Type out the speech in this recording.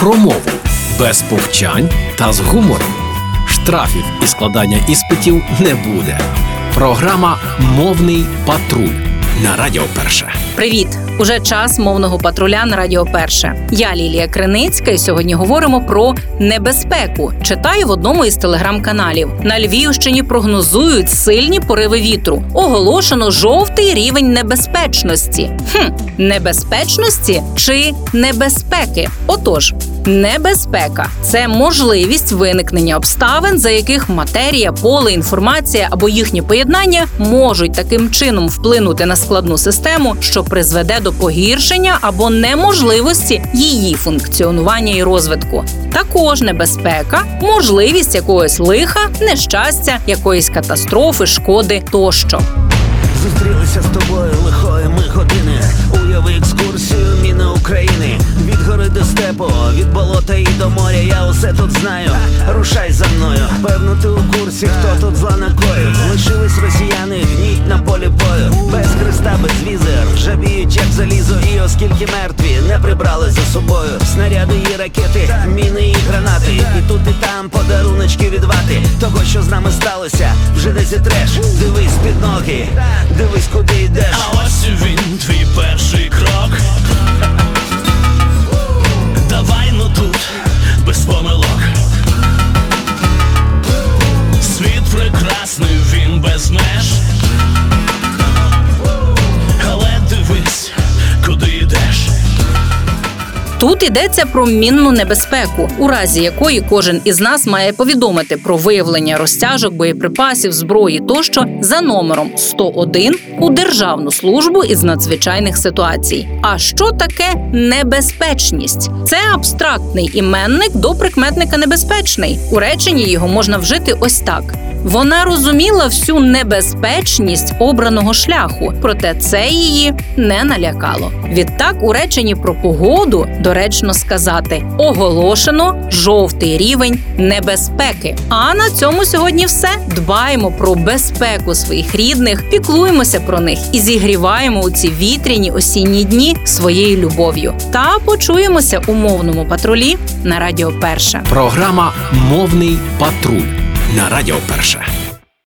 про мову без повчань та з гумором. Штрафів і складання іспитів не буде. Програма Мовний патруль на Радіо Перше. Привіт! Уже час мовного патруля на Радіо Перше. Я Лілія Криницька, і сьогодні говоримо про небезпеку. Читаю в одному із телеграм-каналів. На Львівщині прогнозують сильні пориви вітру. Оголошено жовтий рівень небезпечності. Хм, небезпечності чи небезпеки? Отож, небезпека це можливість виникнення обставин, за яких матерія, поле, інформація або їхнє поєднання можуть таким чином вплинути на складну систему, що призведе до погіршення або неможливості її функціонування і розвитку. Також небезпека, можливість якогось лиха, нещастя, якоїсь катастрофи, шкоди тощо. Зустрілися з тобою лихої ми години. Степу, від болота і до моря. Я усе тут знаю. Рушай за мною. Певно, ти у курсі, хто тут зла накоїв. Лишились росіяни, гніть на полі бою. Без хреста, без візи, ржавіють, як залізо. І оскільки мертві не прибрали за собою. Снаряди і ракети, міни і гранати. І тут, і там подаруночки від вати. Того, що з нами сталося, вже не зітреш. Дивись під ноги, дивись, куди йдеш. Тут йдеться про мінну небезпеку, у разі якої кожен із нас має повідомити про виявлення розтяжок, боєприпасів, зброї тощо за номером 101 у Державну службу із надзвичайних ситуацій. А що таке небезпечність? Це абстрактний іменник до прикметника небезпечний. У реченні його можна вжити ось так. Вона розуміла всю небезпечність обраного шляху, проте це її не налякало. Відтак, у реченні про погоду доречно сказати оголошено жовтий рівень небезпеки. А на цьому сьогодні все. Дбаємо про безпеку своїх рідних, піклуємося про них і зігріваємо у ці вітряні осінні дні своєю любов'ю. Та почуємося у мовному патрулі на Радіо Перше. Програма Мовний патруль на Радіо Перше.